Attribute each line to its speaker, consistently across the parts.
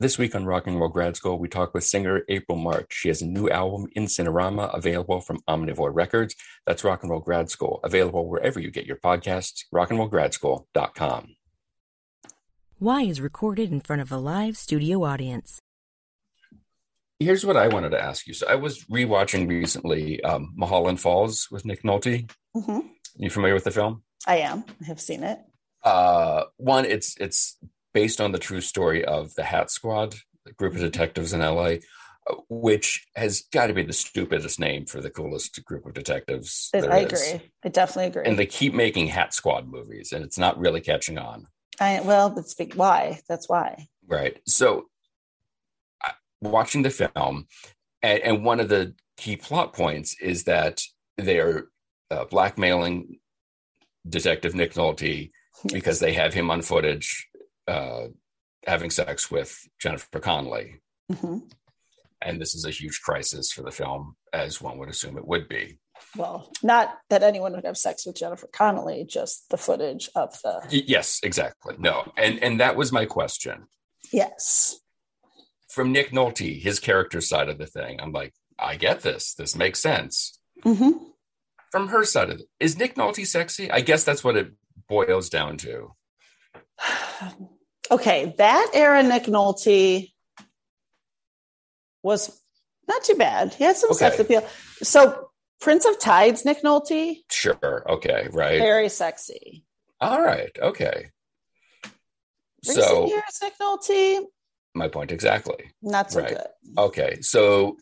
Speaker 1: This week on Rock and Roll Grad School, we talk with singer April March. She has a new album, In Cinerama, available from Omnivore Records. That's Rock and Roll Grad School, available wherever you get your podcasts, rockandrollgradschool.com.
Speaker 2: Why is recorded in front of a live studio audience.
Speaker 1: Here's what I wanted to ask you. So I was rewatching recently um, Mulholland Falls with Nick Nolte.
Speaker 3: hmm
Speaker 1: You familiar with the film?
Speaker 3: I am. I have seen it.
Speaker 1: Uh, one, it's it's based on the true story of the Hat Squad, a group of detectives in LA, uh, which has got to be the stupidest name for the coolest group of detectives.
Speaker 3: It- I
Speaker 1: is.
Speaker 3: agree. I definitely agree.
Speaker 1: And they keep making Hat Squad movies, and it's not really catching on.
Speaker 3: I, well, that's big. Why? That's why.
Speaker 1: Right. So, I- watching the film, and, and one of the key plot points is that they are uh, blackmailing Detective Nick Nolte because they have him on footage uh, having sex with Jennifer Connelly.
Speaker 3: hmm
Speaker 1: And this is a huge crisis for the film, as one would assume it would be.
Speaker 3: Well, not that anyone would have sex with Jennifer Connelly, just the footage of the.
Speaker 1: Yes, exactly. No, and and that was my question
Speaker 3: Yes.
Speaker 1: from Nick Nolte, his character side of the thing. I'm like, I get this. This makes sense.
Speaker 3: hmm
Speaker 1: From her side of it, is Nick Nolte sexy? I guess that's what it boils down to.
Speaker 3: okay, that era Nick Nolte was not too bad. He had some
Speaker 1: Okay.
Speaker 3: sex appeal. So Prince of Tides, Nick Nolte,
Speaker 1: Sure. Okay. Right.
Speaker 3: very sexy.
Speaker 1: All right. Okay.
Speaker 3: Recent
Speaker 1: So
Speaker 3: years, Nick Nolte,
Speaker 1: my point exactly.
Speaker 3: not so
Speaker 1: Right.
Speaker 3: good.
Speaker 1: Okay. So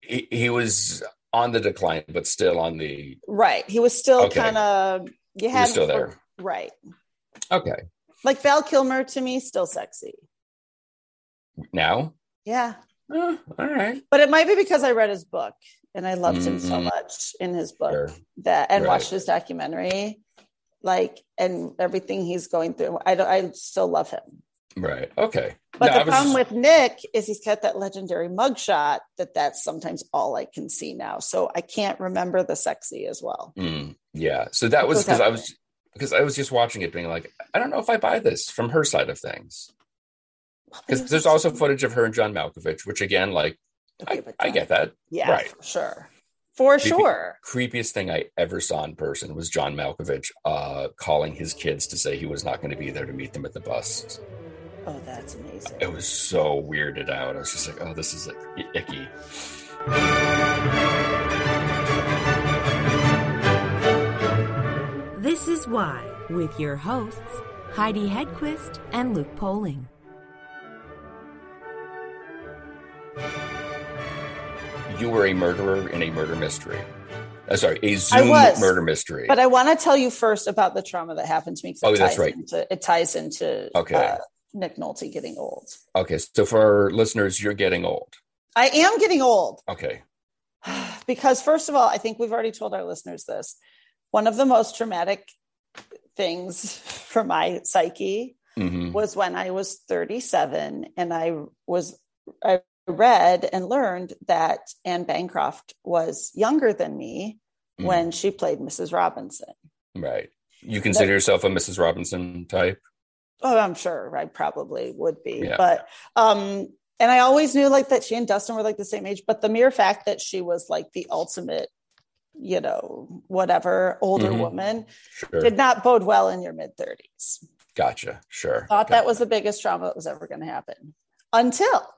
Speaker 1: he, he was on the decline, but still on the.
Speaker 3: Right. He was still
Speaker 1: Okay.
Speaker 3: kind of you had
Speaker 1: still there.
Speaker 3: Right.
Speaker 1: Okay.
Speaker 3: Like Val Kilmer to me, still sexy.
Speaker 1: Now.
Speaker 3: Yeah.
Speaker 1: Oh, all right.
Speaker 3: But it might be because I read his book and I loved him so
Speaker 1: Mhm.
Speaker 3: much in his book
Speaker 1: Sure.
Speaker 3: that and
Speaker 1: Right.
Speaker 3: watched his documentary. Like and everything he's going through. I don't I still love him.
Speaker 1: Right. Okay.
Speaker 3: But
Speaker 1: No,
Speaker 3: the problem
Speaker 1: just-
Speaker 3: with Nick is he's got that legendary mugshot that that's sometimes all I can see now. So I can't remember the sexy as well.
Speaker 1: Mm, yeah. So that was because I was because I was just watching it, being like, I don't know if I buy this from her side of things. Because there's also footage of her and John Malkovich, which again, like,
Speaker 3: Okay,
Speaker 1: I, I get that.
Speaker 3: Yeah,
Speaker 1: Right.
Speaker 3: for sure. For
Speaker 1: Creepy-
Speaker 3: sure.
Speaker 1: Creepiest thing I ever saw in person was John Malkovich uh, calling his kids to say he was not going to be there to meet them at the bus.
Speaker 3: Oh, that's amazing.
Speaker 1: It was so weirded out. I was just like, oh, this is like, icky.
Speaker 2: This is Why, with your hosts, Heidi Hedquist and Luke Poling.
Speaker 1: You were a murderer in a murder mystery. Uh, sorry, a Zoom
Speaker 3: was,
Speaker 1: murder mystery.
Speaker 3: But I want to tell you first about the trauma that happened to me. it
Speaker 1: Oh, that's
Speaker 3: ties
Speaker 1: right.
Speaker 3: Into, it ties into
Speaker 1: Okay.
Speaker 3: uh, Nick Nolte getting old.
Speaker 1: okay, so for our listeners, you're getting old.
Speaker 3: I am getting old
Speaker 1: Okay.
Speaker 3: because, first of all, I think we've already told our listeners this. One of the most traumatic things for my psyche
Speaker 1: hmm
Speaker 3: was when I was 37 and I was I read and learned that Anne Bancroft was younger than me
Speaker 1: Mm.
Speaker 3: when she played Mrs. Robinson.
Speaker 1: Right. You consider yourself a Mrs. Robinson type?
Speaker 3: Oh, I'm sure I probably would be.
Speaker 1: Yeah.
Speaker 3: But um and I always knew like that she and Dustin were like the same age, but the mere fact that she was like the ultimate, you know, whatever older
Speaker 1: Mhm.
Speaker 3: woman
Speaker 1: Sure.
Speaker 3: did not bode well in your mid 30s.
Speaker 1: Gotcha. Sure.
Speaker 3: Thought that was the biggest trauma that was ever going to happen until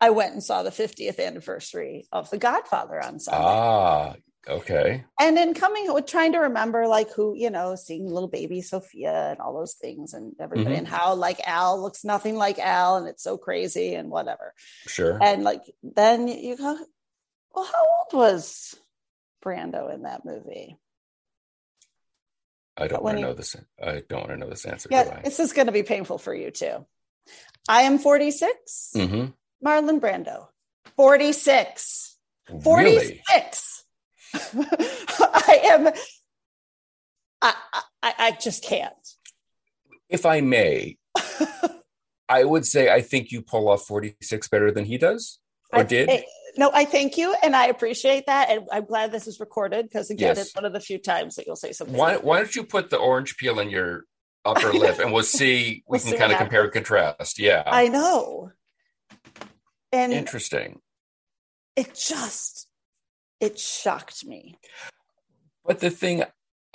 Speaker 3: I went and saw the 50th anniversary of The Godfather on Sunday.
Speaker 1: Ah, okay.
Speaker 3: and in coming with trying to remember like who you know seeing little baby sophia and all those things and everybody
Speaker 1: Mhm.
Speaker 3: and how like al looks nothing like al and it's so crazy and whatever
Speaker 1: Sure.
Speaker 3: and like then you go well how old was brando in that movie
Speaker 1: I don't want to know this. I don't want to know this answer.
Speaker 3: yeah this is going to be painful for you too i am 46
Speaker 1: hmm
Speaker 3: marlon brando 46
Speaker 1: Really?
Speaker 3: 46 i am I, I i just can't
Speaker 1: If I may, I would say I think you pull off 46 better than he does or
Speaker 3: I-
Speaker 1: did.
Speaker 3: No, I thank you, and I appreciate that, and I'm glad this is recorded because again,
Speaker 1: Yes.
Speaker 3: it's one of the few times that you'll say something.
Speaker 1: why,
Speaker 3: like
Speaker 1: why don't you put the orange peel in your upper lip, and we'll see. We
Speaker 3: We'll
Speaker 1: can
Speaker 3: see
Speaker 1: kind of compare and contrast. Yeah,
Speaker 3: I know. And
Speaker 1: interesting.
Speaker 3: it just it shocked me.
Speaker 1: But the thing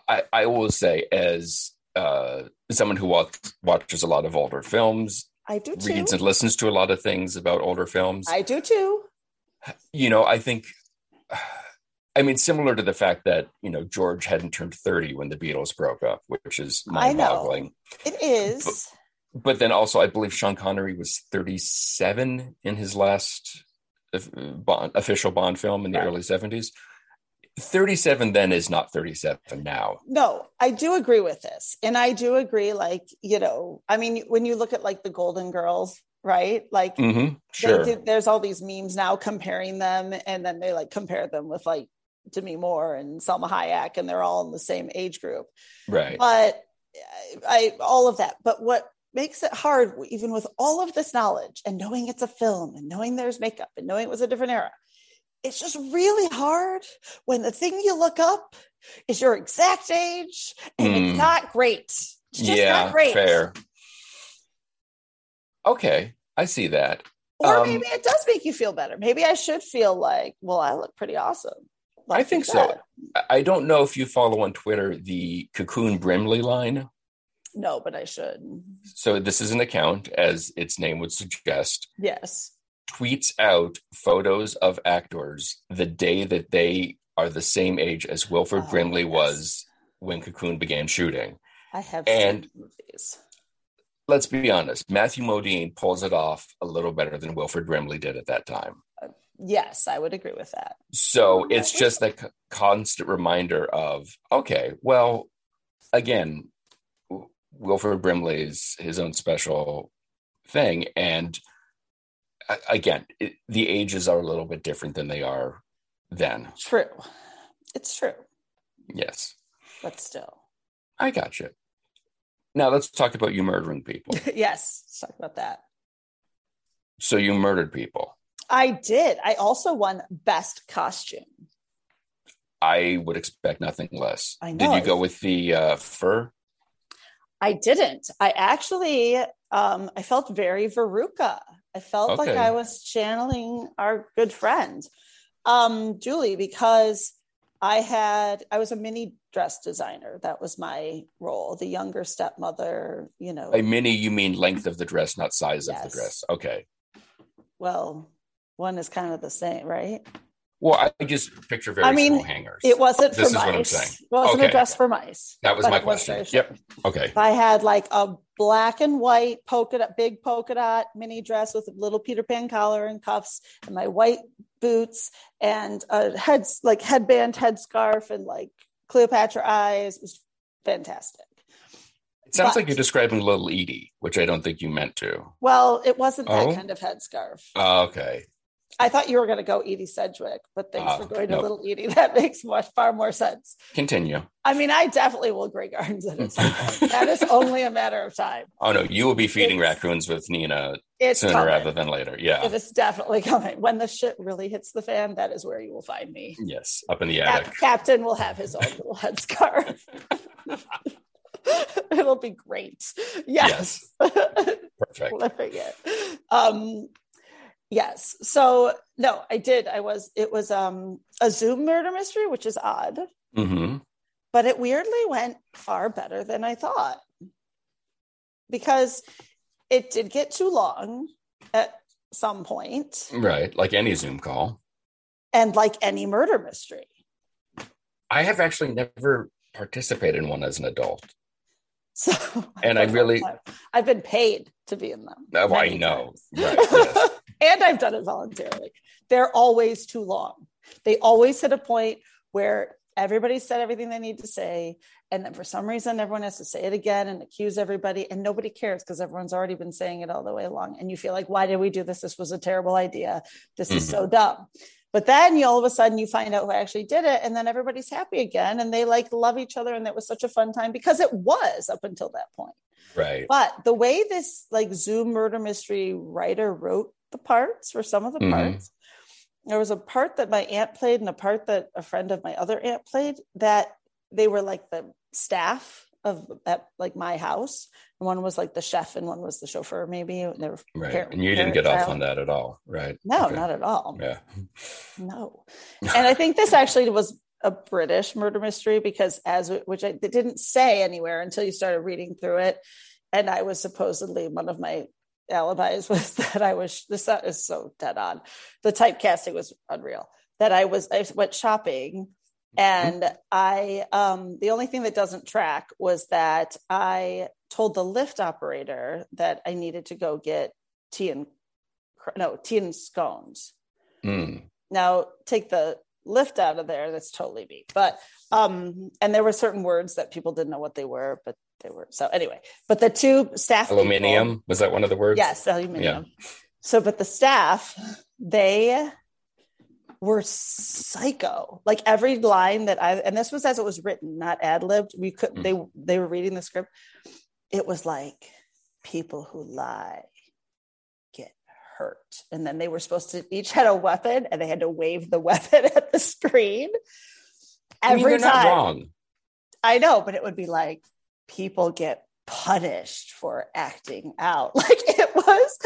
Speaker 1: I, I will say, as uh, someone who watch, watches a lot of older films,
Speaker 3: I do too.
Speaker 1: reads and listens to a lot of things about older films,
Speaker 3: I do too.
Speaker 1: You know, I think, I mean, similar to the fact that, you know, George hadn't turned 30 when the Beatles broke up, which is
Speaker 3: I
Speaker 1: mind boggling.
Speaker 3: It is.
Speaker 1: But then also, I believe Sean Connery was 37 in his last uh, Bond, official Bond film in the
Speaker 3: Right.
Speaker 1: early 70s. 37 then is not 37 now.
Speaker 3: No, I do agree with this. And I do agree, like, you know, I mean, when you look at like the Golden Girls, right? Like,
Speaker 1: hmm
Speaker 3: they
Speaker 1: Sure.
Speaker 3: did, there's all these memes now comparing them, and then they like compare them with like Demi Moore and Salma Hayek, and they're all in the same age group.
Speaker 1: right.
Speaker 3: But I, I all of that. But what makes it hard, even with all of this knowledge and knowing it's a film and knowing there's makeup and knowing it was a different era, it's just really hard when the thing you look up is your exact age and
Speaker 1: Hmm.
Speaker 3: it's not great. It's just
Speaker 1: yeah,
Speaker 3: not great.
Speaker 1: fair. Okay, I see that.
Speaker 3: Or
Speaker 1: Um,
Speaker 3: maybe it does make you feel better. Maybe I should feel like, well, I look pretty awesome.
Speaker 1: I think so. I- don't know if you follow on Twitter the Cocoon Brimley line.
Speaker 3: No, but I should.
Speaker 1: So this is an account, as its name would suggest,
Speaker 3: Yes.
Speaker 1: tweets out photos of actors the day that they are the same age as Wilford
Speaker 3: Oh,
Speaker 1: Brimley
Speaker 3: yes.
Speaker 1: was when Cocoon began shooting.
Speaker 3: I have
Speaker 1: And-
Speaker 3: seen movies.
Speaker 1: Let's be honest, Matthew Modine pulls it off a little better than Wilford Brimley did at that time.
Speaker 3: Yes, I would agree with that.
Speaker 1: So it's just that c- constant reminder of, okay, well, again, W- Wilford Brimley's his own special thing. And a- again, it, the ages are a little bit different than they are then.
Speaker 3: True. It's true,
Speaker 1: Yes,
Speaker 3: but still.
Speaker 1: I got you. Now let's talk about you murdering people.
Speaker 3: yes, let's talk about that.
Speaker 1: so you murdered people.
Speaker 3: I did. I also won best costume.
Speaker 1: I would expect nothing less.
Speaker 3: I know.
Speaker 1: Did you go with the uh, fur?
Speaker 3: I didn't. I actually um I felt very Veruca. I felt like I was channeling our good friend um Julie because I had I was a mini dress designer. That was my role, the younger stepmother, you know.
Speaker 1: By mini, you mean length of the dress, not size of the dress. Okay.
Speaker 3: well, one is kind of the same, right?
Speaker 1: Well, I just picture very
Speaker 3: I mean,
Speaker 1: small hangers.
Speaker 3: It wasn't for mice.
Speaker 1: This
Speaker 3: for
Speaker 1: is what I'm
Speaker 3: mice.
Speaker 1: saying.
Speaker 3: It wasn't
Speaker 1: Okay.
Speaker 3: a dress for mice.
Speaker 1: That was my
Speaker 3: it was
Speaker 1: question. Yep. Okay.
Speaker 3: I had like a black and white polka dot, big polka dot mini dress with a little Peter Pan collar and cuffs, and my white boots and a head like headband, headscarf, and like Cleopatra eyes. It was fantastic.
Speaker 1: It sounds
Speaker 3: but-
Speaker 1: like you're describing Little Edie, which I don't think you meant to.
Speaker 3: Well, it wasn't that
Speaker 1: Oh.
Speaker 3: kind of headscarf.
Speaker 1: Oh, okay.
Speaker 3: I thought you were going to go Edie Sedgwick, but thanks
Speaker 1: Ah,
Speaker 3: for going to. Little Edie. That makes much far more sense.
Speaker 1: Continue.
Speaker 3: I mean, I definitely will Grey Gardens at some point. that is only a matter of time.
Speaker 1: Oh no, you will be feeding
Speaker 3: It's-
Speaker 1: raccoons with Nina
Speaker 3: It's
Speaker 1: sooner
Speaker 3: coming.
Speaker 1: rather than later. Yeah.
Speaker 3: It is definitely coming. When the shit really hits the fan, that is where you will find me.
Speaker 1: Yes, up in the
Speaker 3: Cap-
Speaker 1: attic.
Speaker 3: Captain will have his own little headscarf. It'll be great. Yes.
Speaker 1: Perfect.
Speaker 3: Flipping it. Um, yes. So no, I did. I was, it was um a Zoom murder mystery, which is odd,
Speaker 1: hmm
Speaker 3: but it weirdly went far better than I thought. Because it did get too long at some point,
Speaker 1: Right, like any Zoom call.
Speaker 3: and like any murder mystery.
Speaker 1: I have actually never participated in one as an adult.
Speaker 3: So,
Speaker 1: And I really-
Speaker 3: I've been paid to be in them.
Speaker 1: Oh, I know.
Speaker 3: times.
Speaker 1: Right, yes.
Speaker 3: and I've done it voluntarily. They're always too long. They always hit a point where everybody said everything they need to say. And then for some reason, everyone has to say it again and accuse everybody. And nobody cares because everyone's already been saying it all the way along. And you feel like, why did we do this? This was a terrible idea. This is
Speaker 1: Mhm.
Speaker 3: so dumb. But then you all of a sudden you find out who actually did it, and then everybody's happy again, and they like love each other, and that was such a fun time because it was up until that point.
Speaker 1: Right.
Speaker 3: But the way this like Zoom murder mystery writer wrote the parts for some of the
Speaker 1: Mhm.
Speaker 3: parts, there was a part that my aunt played and a part that a friend of my other aunt played that they were like the staff of at like my house. One was like the chef, and one was the chauffeur. Maybe they were
Speaker 1: Right. and you didn't get off on that at all, right?
Speaker 3: No,
Speaker 1: Okay.
Speaker 3: not at all.
Speaker 1: Yeah.
Speaker 3: No. And I think this actually was a British murder mystery because as which I it didn't say anywhere until you started reading through it. And I was supposedly one of my alibis was that I was this is so dead on. The typecasting was unreal. That I was I went shopping and I um the only thing that doesn't track was that I told the lift operator that I needed to go get tea and no tea and scones.
Speaker 1: Mm.
Speaker 3: Now take the lift out of there. That's totally me. But um, and there were certain words that people didn't know what they were, but they were so anyway. But the two staff people-
Speaker 1: Aluminium was that one of the words?
Speaker 3: yes, aluminium. So, but the staff, they were psycho. Like every line that I and this was as it was written, not ad libbed. We could
Speaker 1: Mm.
Speaker 3: they they were reading the script. It was like people who lie get hurt, and then they were supposed to each had a weapon, and they had to wave the weapon at the screen
Speaker 1: I mean,
Speaker 3: every
Speaker 1: they're not
Speaker 3: time.
Speaker 1: wrong.
Speaker 3: I know, but it would be like people get punished for acting out. Like it was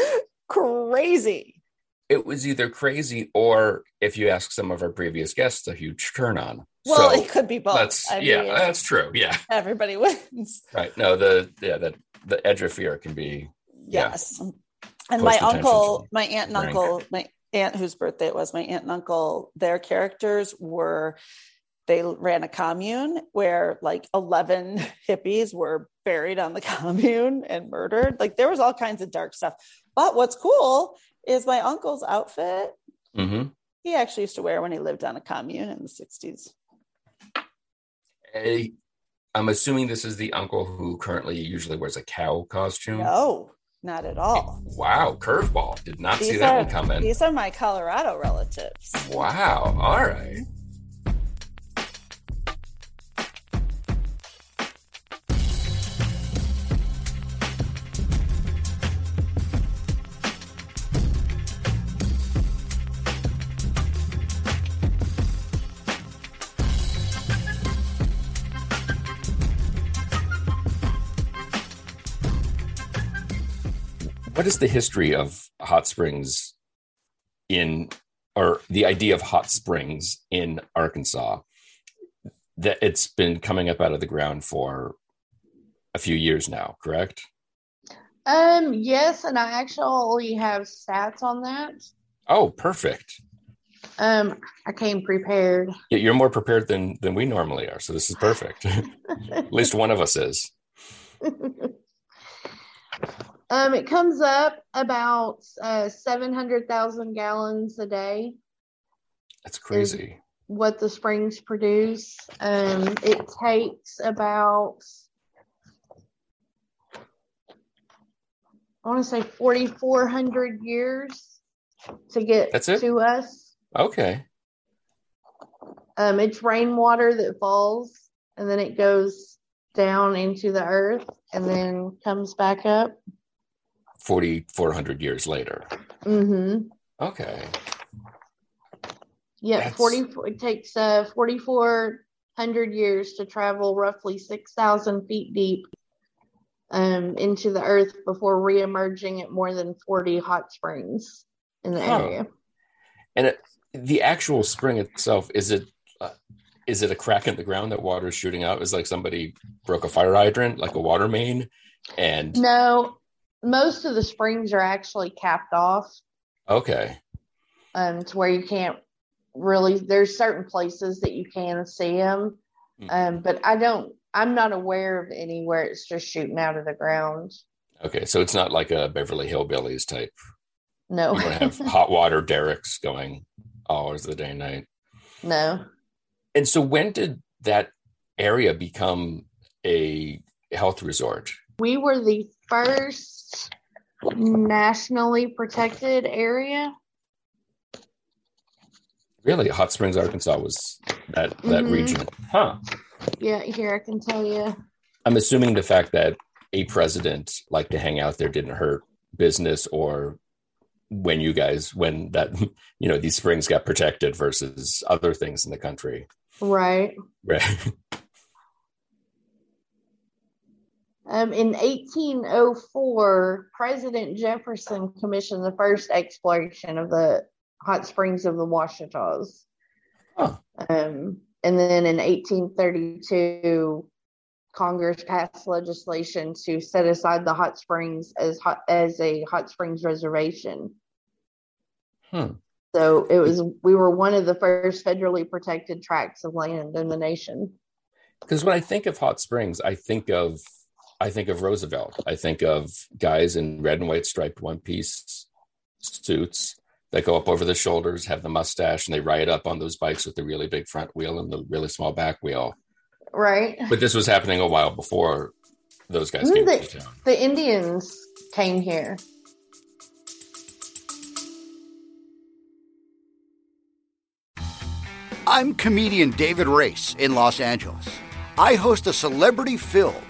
Speaker 3: crazy.
Speaker 1: It was either crazy or, if you ask some of our previous guests, a huge turn on.
Speaker 3: Well,
Speaker 1: so
Speaker 3: it could be both.
Speaker 1: that's
Speaker 3: I
Speaker 1: yeah,
Speaker 3: mean,
Speaker 1: that's true. Yeah,
Speaker 3: everybody wins.
Speaker 1: right. No, the yeah, the the edge of fear can be Yeah.
Speaker 3: Yes. And my uncle, my aunt and
Speaker 1: rank.
Speaker 3: uncle, my aunt whose birthday it was, my aunt and uncle, their characters were they ran a commune where like 11 hippies were buried on the commune and murdered. Like there was all kinds of dark stuff. But what's cool is my uncle's outfit
Speaker 1: hmm
Speaker 3: he actually used to wear when he lived on a commune in the 60s.
Speaker 1: Hey, I'm assuming this is the uncle who currently usually wears a cow costume.
Speaker 3: No, not at all.
Speaker 1: Wow, curveball. Did not see that
Speaker 3: are,
Speaker 1: one coming.
Speaker 3: these are my Colorado relatives.
Speaker 1: Wow. All right. What is the history of hot springs in, or the idea of hot springs in Arkansas? That it's been coming up out of the ground for a few years now, correct?
Speaker 4: Um, yes, and I actually have stats on that.
Speaker 1: Oh, perfect.
Speaker 4: Um, I came prepared.
Speaker 1: Yeah, You're more prepared than than we normally are, so this is perfect. At least one of us is.
Speaker 4: um, it comes up about uh, 700,000 gallons a day,
Speaker 1: That's crazy.
Speaker 4: what the springs produce. Um, it takes about, I want to say 4,400 years to get
Speaker 1: That's it?
Speaker 4: to us.
Speaker 1: Okay.
Speaker 4: Um, it's rainwater that falls and then it goes down into the earth and then comes back up.
Speaker 1: 4,400 years later.
Speaker 4: Mm-hmm.
Speaker 1: Okay.
Speaker 4: Yeah,
Speaker 1: That's-
Speaker 4: 44 it takes uh 4400 years to travel roughly 6,000 feet deep um into the earth before re-emerging at more than 40 hot springs in the
Speaker 1: Huh.
Speaker 4: area.
Speaker 1: And it, the actual spring itself is it uh, is it a crack in the ground that water is shooting out? Is like somebody broke a fire hydrant, like a water main, and
Speaker 4: No, most of the springs are actually capped off
Speaker 1: okay,
Speaker 4: um to where you can't really there's certain places that you can see them
Speaker 1: Hmm.
Speaker 4: um but I don't I'm not aware of anywhere it's just shooting out of the ground.
Speaker 1: okay. So it's not like a Beverly Hillbillies type.
Speaker 4: No.
Speaker 1: You don't have hot water derricks going all hours of the day and night.
Speaker 4: no.
Speaker 1: And so, when did that area become a health resort?
Speaker 4: We were the first nationally protected area.
Speaker 1: Really, Hot Springs, Arkansas was that that
Speaker 4: Mhm.
Speaker 1: region, huh?
Speaker 4: Yeah, here I can tell you.
Speaker 1: I'm assuming the fact that a president liked to hang out there didn't hurt business or when you guys when that you know these springs got protected versus other things in the country
Speaker 4: Right.
Speaker 1: right
Speaker 4: Um, in 1804, President Jefferson commissioned the first exploration of the hot springs of the Ouachitas.
Speaker 1: Huh.
Speaker 4: Um, and then in 1832, Congress passed legislation to set aside the hot springs as hot, as a hot springs reservation.
Speaker 1: Hmm.
Speaker 4: So it was we were one of the first federally protected tracts of land in the nation.
Speaker 1: Because when I think of hot springs, I think of I think of Roosevelt. I think of guys in red and white striped one piece suits that go up over the shoulders, have the mustache, and they ride up on those bikes with the really big front wheel and the really small back wheel.
Speaker 4: Right.
Speaker 1: But this was happening a while before those guys came
Speaker 4: the,
Speaker 1: to town.
Speaker 4: the Indians came here.
Speaker 5: I'm comedian David Race in Los Angeles. I host a celebrity filled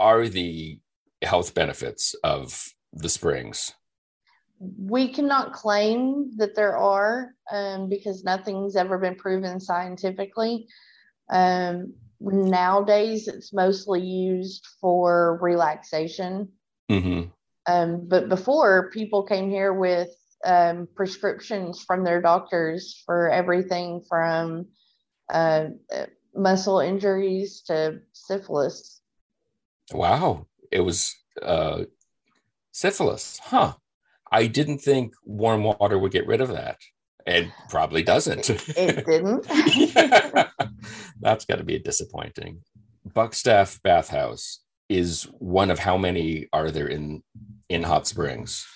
Speaker 1: are the health benefits of the springs?
Speaker 4: We cannot claim that there are um, because nothing's ever been proven scientifically. Um, nowadays, it's mostly used for relaxation.
Speaker 1: hmm
Speaker 4: Um, but before, people came here with um, prescriptions from their doctors for everything from uh, uh, muscle injuries to syphilis.
Speaker 1: Wow, it was uh, syphilis, huh? I didn't think warm water would get rid of that. It probably doesn't.
Speaker 4: It didn't.
Speaker 1: That's got to be disappointing. Buckstaff Bathhouse is one of how many are there in in Hot Springs?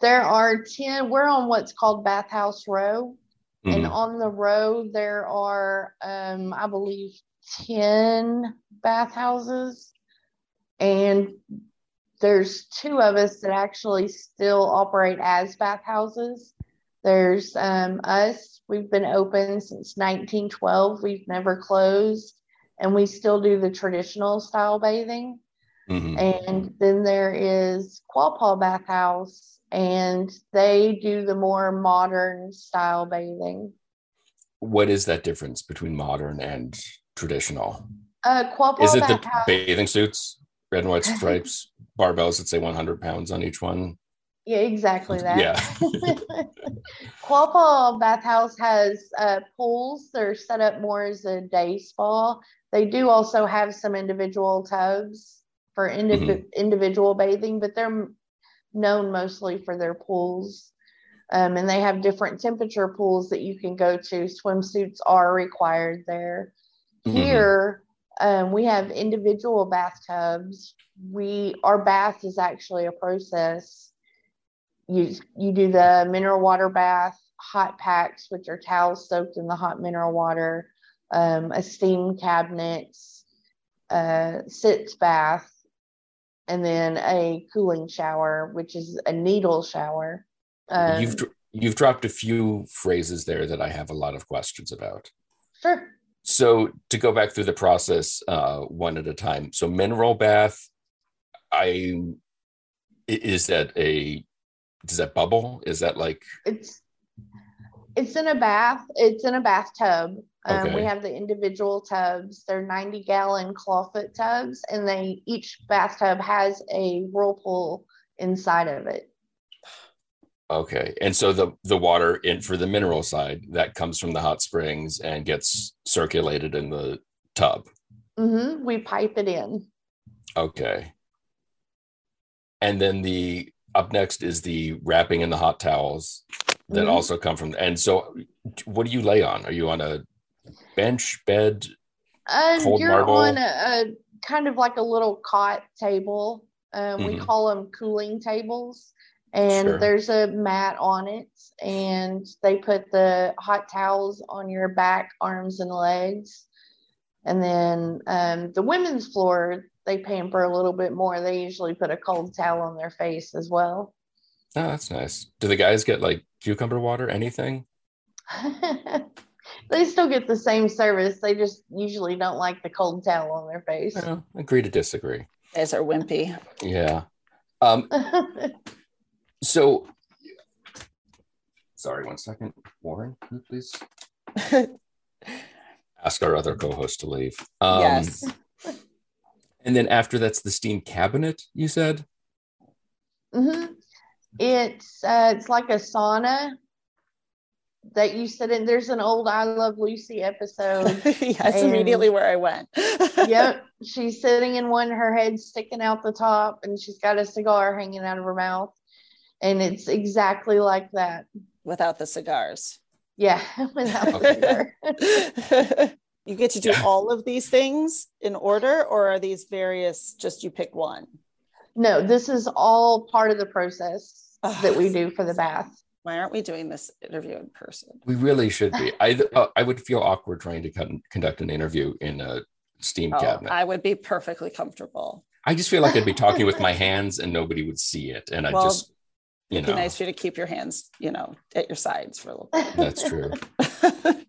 Speaker 4: there are 10, we're on what's called Bathhouse Row. And
Speaker 1: Mhm.
Speaker 4: on the road, there are, um, I believe, 10 bathhouses. And there's two of us that actually still operate as bathhouses. There's um, us, we've been open since 1912, we've never closed, and we still do the traditional style bathing.
Speaker 1: Mhm.
Speaker 4: And then there is Quapaw Bathhouse, and they do the more modern style bathing.
Speaker 1: What is that difference between modern and traditional?
Speaker 4: Uh, Quapaw
Speaker 1: Is it the bathing suits, red and white stripes, barbells that say 100 pounds on each one?
Speaker 4: Yeah, exactly that.
Speaker 1: Yeah.
Speaker 4: Quapaw Bathhouse has uh, pools. They're set up more as a day spa. They do also have some individual tubs for indiv-
Speaker 1: Mm-hmm.
Speaker 4: individual bathing, but they're known mostly for their pools. Um, and they have different temperature pools that you can go to. Swimsuits are required there.
Speaker 1: Mhm.
Speaker 4: Here, um, we have individual bathtubs. We our bath is actually a process. You you do the mineral water bath, hot packs, which are towels soaked in the hot mineral water, um, a steam cabinet, uh, sitz bath, and then a cooling shower, which is a needle shower. Um,
Speaker 1: you've you've dropped a few phrases there that I have a lot of questions about.
Speaker 4: sure.
Speaker 1: So to go back through the process uh, one at a time. So mineral bath, I is that a does that bubble? Is that like?
Speaker 4: It's it's in a bath it's in a bathtub. Um, we have the individual tubs. They're 90 gallon clawfoot tubs and they each bathtub has a whirlpool inside of it
Speaker 1: okay? And so the the water in for the mineral side that comes from the hot springs and gets circulated in the tub.
Speaker 4: hmm we pipe it in
Speaker 1: Okay. And then the up next is the wrapping in the hot towels that
Speaker 4: Mhm.
Speaker 1: also come from. And so, what do you lay on? Are you on a bench, bed?
Speaker 4: uh,
Speaker 1: Cold
Speaker 4: you're
Speaker 1: marble.
Speaker 4: on a, a kind of like a little cot table um, we
Speaker 1: Mhm.
Speaker 4: call them cooling tables and
Speaker 1: Sure.
Speaker 4: there's a mat on it and they put the hot towels on your back arms and legs and then um, the women's floor they pamper a little bit more. They usually put a cold towel on their face as well.
Speaker 1: Oh, that's nice. Do the guys get like cucumber water, anything?
Speaker 4: they still get the same service. They just usually don't like the cold towel on their face.
Speaker 1: Well, agree to disagree.
Speaker 3: Guys are wimpy.
Speaker 1: Yeah. Um, so, sorry, one second. Warren, can you please ask our other co host to leave. Um,
Speaker 3: yes.
Speaker 1: And then after that's the steam cabinet, you said?
Speaker 4: hmm It's uh, it's like a sauna that you sit in. There's an old I Love Lucy episode.
Speaker 3: yes, immediately where I went.
Speaker 4: yep, she's sitting in one, her head sticking out the top, and she's got a cigar hanging out of her mouth, and it's exactly like that.
Speaker 3: Without the cigars.
Speaker 4: Yeah, without
Speaker 1: Okay.
Speaker 4: cigar.
Speaker 3: you get to do
Speaker 1: Yeah.
Speaker 3: all of these things in order, or are these various just you pick one?
Speaker 4: No, this is all part of the process that we do for the bath.
Speaker 3: Why aren't we doing this interview in person?
Speaker 1: We really should be. I uh, I would feel awkward trying to con- conduct an interview in a steam
Speaker 3: Oh,
Speaker 1: cabinet. I,
Speaker 3: I would be perfectly comfortable.
Speaker 1: I just feel like I'd be talking with my hands and nobody would see it, and I
Speaker 3: Well,
Speaker 1: just, you
Speaker 3: It'd be nice for you to keep your hands, you know, at your sides for a little bit.
Speaker 1: that's true.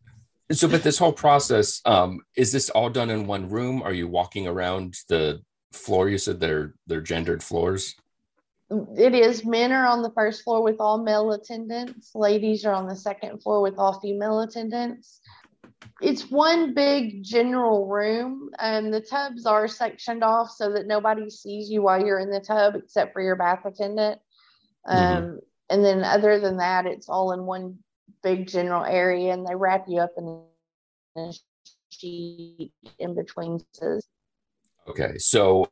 Speaker 1: So, but this whole process, um, is this all done in one room? Are you walking around the floor? You said they're they're gendered floors.
Speaker 4: It is men are on the first floor with all male attendants, ladies are on the second floor with all female attendants. It's one big general room, and the tubs are sectioned off so that nobody sees you while you're in the tub except for your bath attendant. Um, and then, other than that, it's all in one big general area, and they wrap you up in a sheet in between.
Speaker 1: Okay, so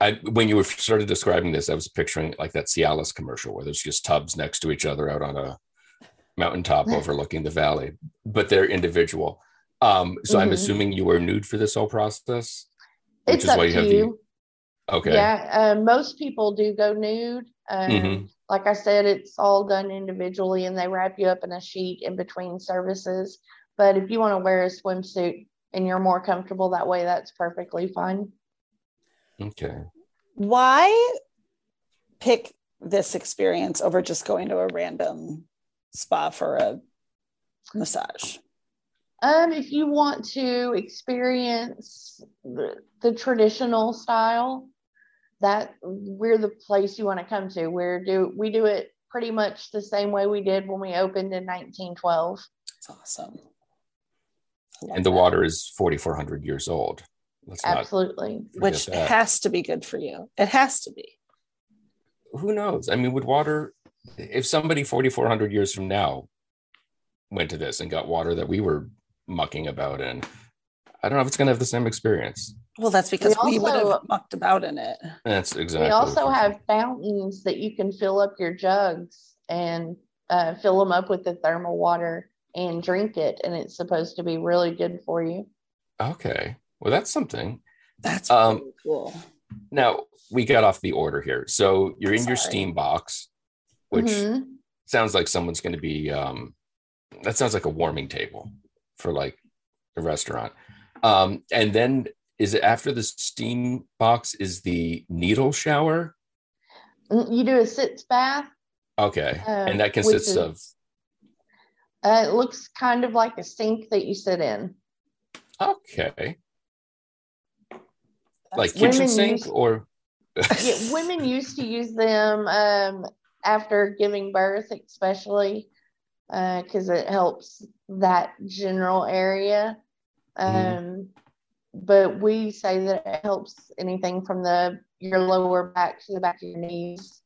Speaker 1: I when you were started describing this, I was picturing like that Cialis commercial where there's just tubs next to each other out on a mountaintop overlooking the valley, but they're individual. Um, so I'm
Speaker 4: Mhm.
Speaker 1: assuming you were nude for this whole process. Which
Speaker 4: It's
Speaker 1: is
Speaker 4: up
Speaker 1: why you have the-
Speaker 4: you.
Speaker 1: Okay.
Speaker 4: Yeah, uh, most people do go nude. Um,
Speaker 1: Mhm.
Speaker 4: Like I said, it's all done individually and they wrap you up in a sheet in between services. But if you want to wear a swimsuit and you're more comfortable that way, that's perfectly fine.
Speaker 1: Okay.
Speaker 3: Why pick this experience over just going to a random spa for a massage?
Speaker 4: Um, if you want to experience the, the traditional style, that we're the place you want to come to. We're do we do it pretty much the same way we did when we opened in 1912.
Speaker 3: It's awesome.
Speaker 1: And the
Speaker 3: that.
Speaker 1: water is 4,400 years old. Let's
Speaker 4: Absolutely.
Speaker 3: which
Speaker 1: that.
Speaker 3: has to be good for you. It has to be.
Speaker 1: Who knows? I mean, would water, if somebody 4,400 years from now went to this and got water that we were mucking about in, I don't know if it's going to have the same experience.
Speaker 3: Well, that's because we,
Speaker 4: We
Speaker 3: would have mucked about in it.
Speaker 1: That's exactly.
Speaker 4: We also have fountains that you can fill up your jugs and uh, fill them up with the thermal water and drink it. And it's supposed to be really good for you.
Speaker 1: Okay. Well, that's something.
Speaker 3: That's
Speaker 1: Um,
Speaker 3: really cool.
Speaker 1: Now we got off the order here. So you're in your steam box, which
Speaker 4: Mhm.
Speaker 1: sounds like someone's going to be, um, that sounds like a warming table for like a restaurant. Um, and then is it after the steam box is the needle shower?
Speaker 4: Mm, You do a sitz bath.
Speaker 1: Okay.
Speaker 4: uh,
Speaker 1: and that consists
Speaker 4: is-
Speaker 1: of,
Speaker 4: Uh, it looks kind of like a sink that you sit in.
Speaker 1: okay. Like kitchen
Speaker 4: Women
Speaker 1: sink
Speaker 4: use-
Speaker 1: or?
Speaker 4: Yeah, women used to use them um, after giving birth, especially because it helps that general area. Um,
Speaker 1: Mhm.
Speaker 4: But we say that it helps anything from the your lower back to the back of your knees.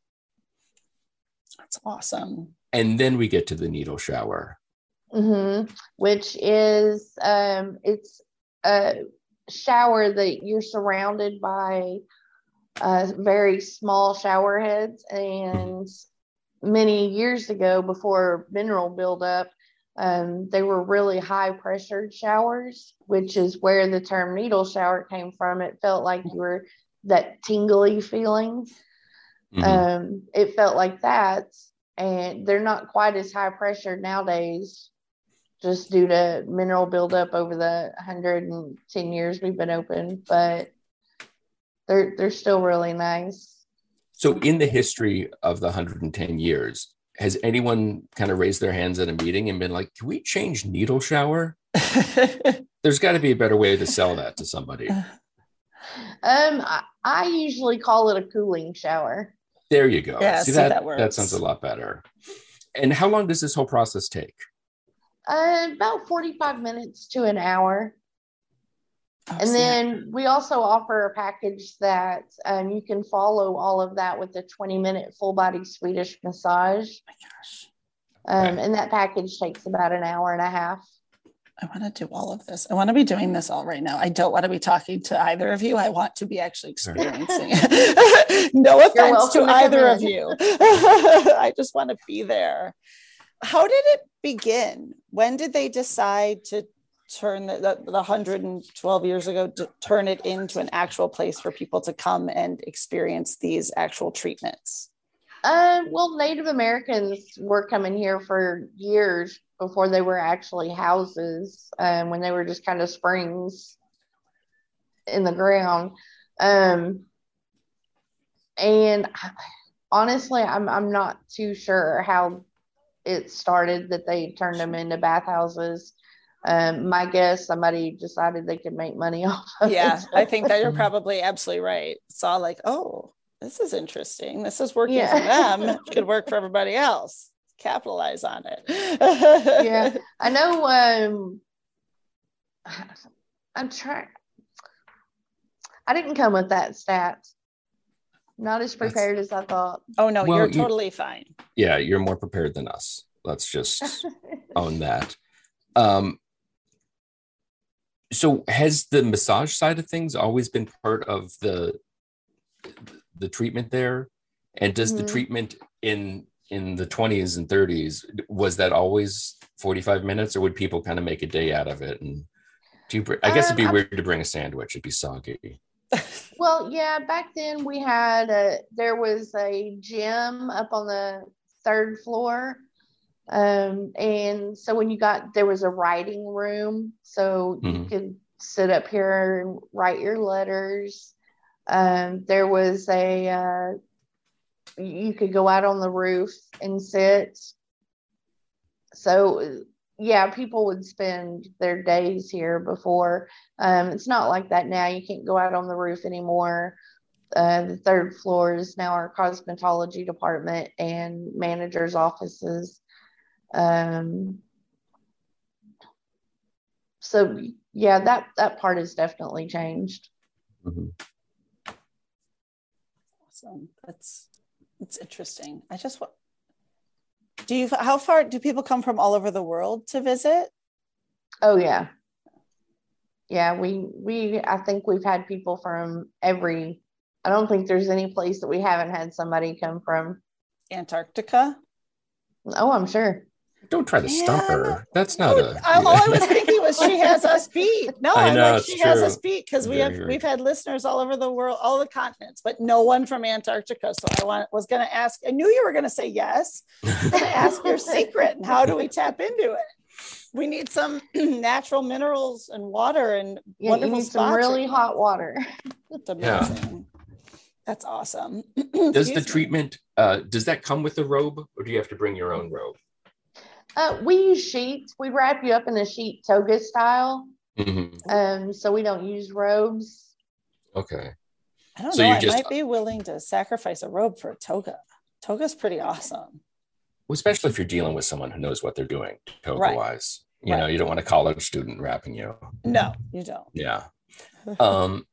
Speaker 3: That's awesome.
Speaker 1: and then we get to the needle shower.
Speaker 4: hmm Which is um, it's a shower that you're surrounded by uh, very small shower heads. And many years ago, before mineral buildup, um, they were really high pressured showers, which is where the term needle shower came from. It felt like you were that tingly feeling.
Speaker 1: Mhm.
Speaker 4: Um, it felt like that, and they're not quite as high pressure nowadays, just due to mineral buildup over the 110 years we've been open. But they're they're still really nice.
Speaker 1: So, in the history of the 110 years, has anyone kind of raised their hands at a meeting and been like, "Can we change needle shower?" There's got to be a better way to sell that to somebody.
Speaker 4: Um, I, I usually call it a cooling shower.
Speaker 1: There you go.
Speaker 3: Yeah,
Speaker 1: see,
Speaker 3: see,
Speaker 1: that
Speaker 3: that
Speaker 1: that, sounds a lot better. And how long does this whole process take?
Speaker 4: Uh, about 45 minutes to an hour.
Speaker 3: Oh,
Speaker 4: And then we also offer a package that um, you can follow all of that with a 20 minute full body Swedish massage.
Speaker 3: oh my gosh,
Speaker 4: Um, and that package takes about an hour and a half.
Speaker 3: I want to do all of this. I want to be doing this all right now. I don't want to be talking to either of you. I want to be actually experiencing it. no offense to
Speaker 4: welcome to
Speaker 3: either of you. I just want to be there. How did it begin? When did they decide to turn the, the, the 112 years ago to turn it into an actual place for people to come and experience these actual treatments?
Speaker 4: Um, well, Native Americans were coming here for years before they were actually houses, um, when they were just kind of springs in the ground. Um, and honestly, I'm I'm not too sure how it started that they turned them into bathhouses. Um, my guess, somebody decided they could make money off of
Speaker 3: yeah,
Speaker 4: it.
Speaker 3: I think that you're probably absolutely right. Saw like, oh, this is interesting. This is working for them. It could work for everybody else. Capitalize on it.
Speaker 4: Yeah. I know um I'm trying I didn't come with that stat. Not as
Speaker 1: That's-
Speaker 4: prepared as I thought.
Speaker 3: Oh no,
Speaker 1: Well,
Speaker 3: you're
Speaker 1: you-
Speaker 3: totally fine.
Speaker 1: Yeah, you're more prepared than us. Let's just own that. Um, so has the massage side of things always been part of the the treatment there? And does the
Speaker 4: Mhm.
Speaker 1: treatment in in the 20s and 30s was that always 45 minutes or would people kind of make a day out of it and do you, I guess it'd be
Speaker 4: Um, I-
Speaker 1: weird to bring a sandwich. It'd be soggy.
Speaker 4: Well, yeah, back then we had a there was a gym up on the third floor. Um, and so when you got there was a writing room, so you
Speaker 1: Mhm.
Speaker 4: could sit up here and write your letters. Um, there was a uh, you could go out on the roof and sit. So yeah, people would spend their days here before. Um, it's not like that now. You can't go out on the roof anymore. Uh, the third floor is now our cosmetology department and managers' offices. Um, so yeah, that that part has definitely changed.
Speaker 1: Mhm.
Speaker 3: Awesome. That's it's interesting. I just want do you how far do people come from all over the world to visit?
Speaker 4: Oh yeah, yeah. We we I think we've had people from every. I don't think there's any place that we haven't had somebody come from.
Speaker 3: Antarctica?
Speaker 4: Oh, I'm sure.
Speaker 1: Don't try to stump
Speaker 3: Man.
Speaker 1: her. That's not a.
Speaker 3: I- all I was thinking was she has us beat. No,
Speaker 1: I
Speaker 3: I
Speaker 1: know,
Speaker 3: like
Speaker 1: it's
Speaker 3: she has us beat because we have
Speaker 1: very
Speaker 3: we've had listeners all over the world, all the continents, but no one from Antarctica. So I want was going to ask. I knew you were going to say yes. To ask your secret and how do we tap into it? We need some natural minerals and water and
Speaker 4: Yeah, you
Speaker 3: wonderful
Speaker 4: need some really hot water.
Speaker 3: It's
Speaker 1: Yeah.
Speaker 3: amazing. That's awesome.
Speaker 1: does the treatment uh does that come with the robe or do you have to bring your own robe
Speaker 4: Uh, we use sheets. We wrap you up in a sheet toga style.
Speaker 1: Mhm.
Speaker 4: Um, so we don't use robes.
Speaker 1: okay
Speaker 3: I don't
Speaker 1: So
Speaker 3: know.
Speaker 1: you're
Speaker 3: I
Speaker 1: just-
Speaker 3: might be willing to sacrifice a robe for a toga. Toga's pretty awesome.
Speaker 1: well, especially if you're dealing with someone who knows what they're doing toga
Speaker 3: Right.
Speaker 1: wise you know you don't want a college student wrapping you
Speaker 3: No, you don't.
Speaker 1: yeah um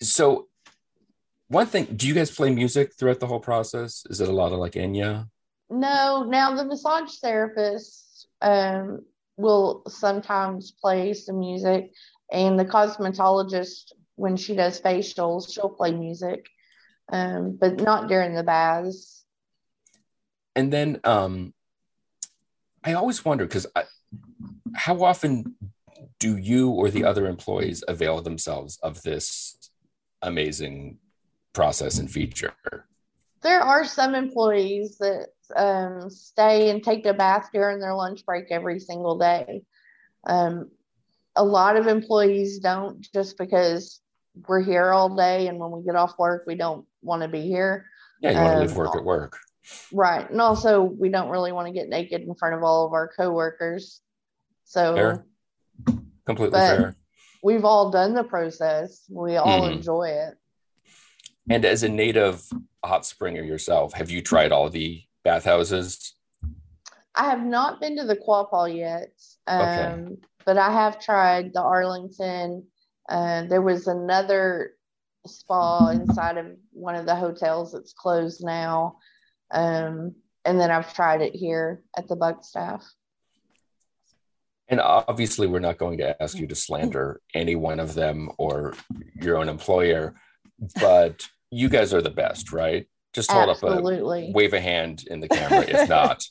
Speaker 1: so one thing do you guys play music throughout the whole process is it a lot of like enya
Speaker 4: No, now the massage therapist um, will sometimes play some music, and the cosmetologist, when she does facials, she'll play music, um, but not during the baths.
Speaker 1: and then um i always wonder because how often do you or the other employees avail themselves of this amazing process and feature
Speaker 4: There are some employees that um, stay and take a bath during their lunch break every single day. Um, a lot of employees don't just because we're here all day, and when we get off work, we don't want to be here.
Speaker 1: Yeah, you want to
Speaker 4: Um,
Speaker 1: leave work at work.
Speaker 4: Right. And also, we don't really want to get naked in front of all of our coworkers. So
Speaker 1: Fair. Completely fair.
Speaker 4: we've all done the process. We all
Speaker 1: Mhm.
Speaker 4: enjoy it.
Speaker 1: And as a native hot springer yourself, have you tried all the bathhouses?
Speaker 4: I have not been to the Quapaw yet, um,
Speaker 1: Okay.
Speaker 4: but I have tried the Arlington. Uh, there was another spa inside of one of the hotels that's closed now. Um, and then I've tried it here at the Buckstaff.
Speaker 1: And obviously, we're not going to ask you to slander any one of them or your own employer, but you guys are the best, right? Just hold up a wave a hand in the camera if not.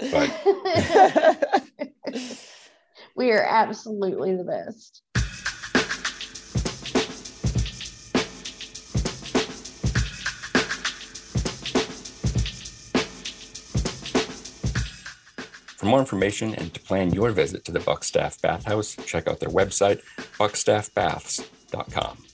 Speaker 1: But
Speaker 4: we are absolutely the best.
Speaker 1: For more information and to plan your visit to the Buckstaff Bathhouse, check out their website, buckstaffbaths.com.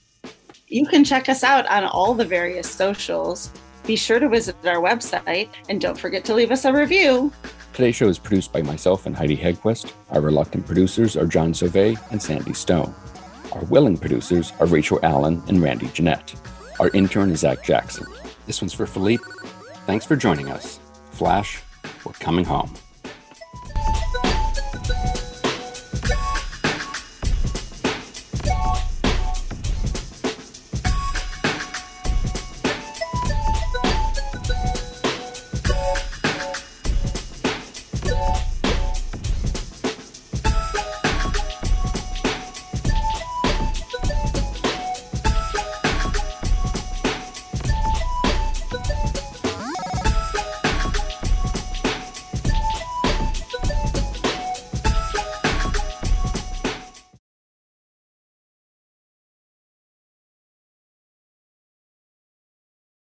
Speaker 3: You can check us out on all the various socials. Be sure to visit our website and don't forget to leave us a review.
Speaker 1: Today's show is produced by myself and Heidi Hegquist. Our reluctant producers are John Sauvé and Sandy Stone. Our willing producers are Rachel Allen and Randy Jeanette. Our intern is Zach Jackson. This one's for Philippe. Thanks for joining us. Flash, we're coming home.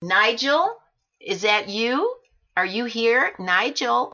Speaker 6: Nigel, is that you? Are you here, Nigel?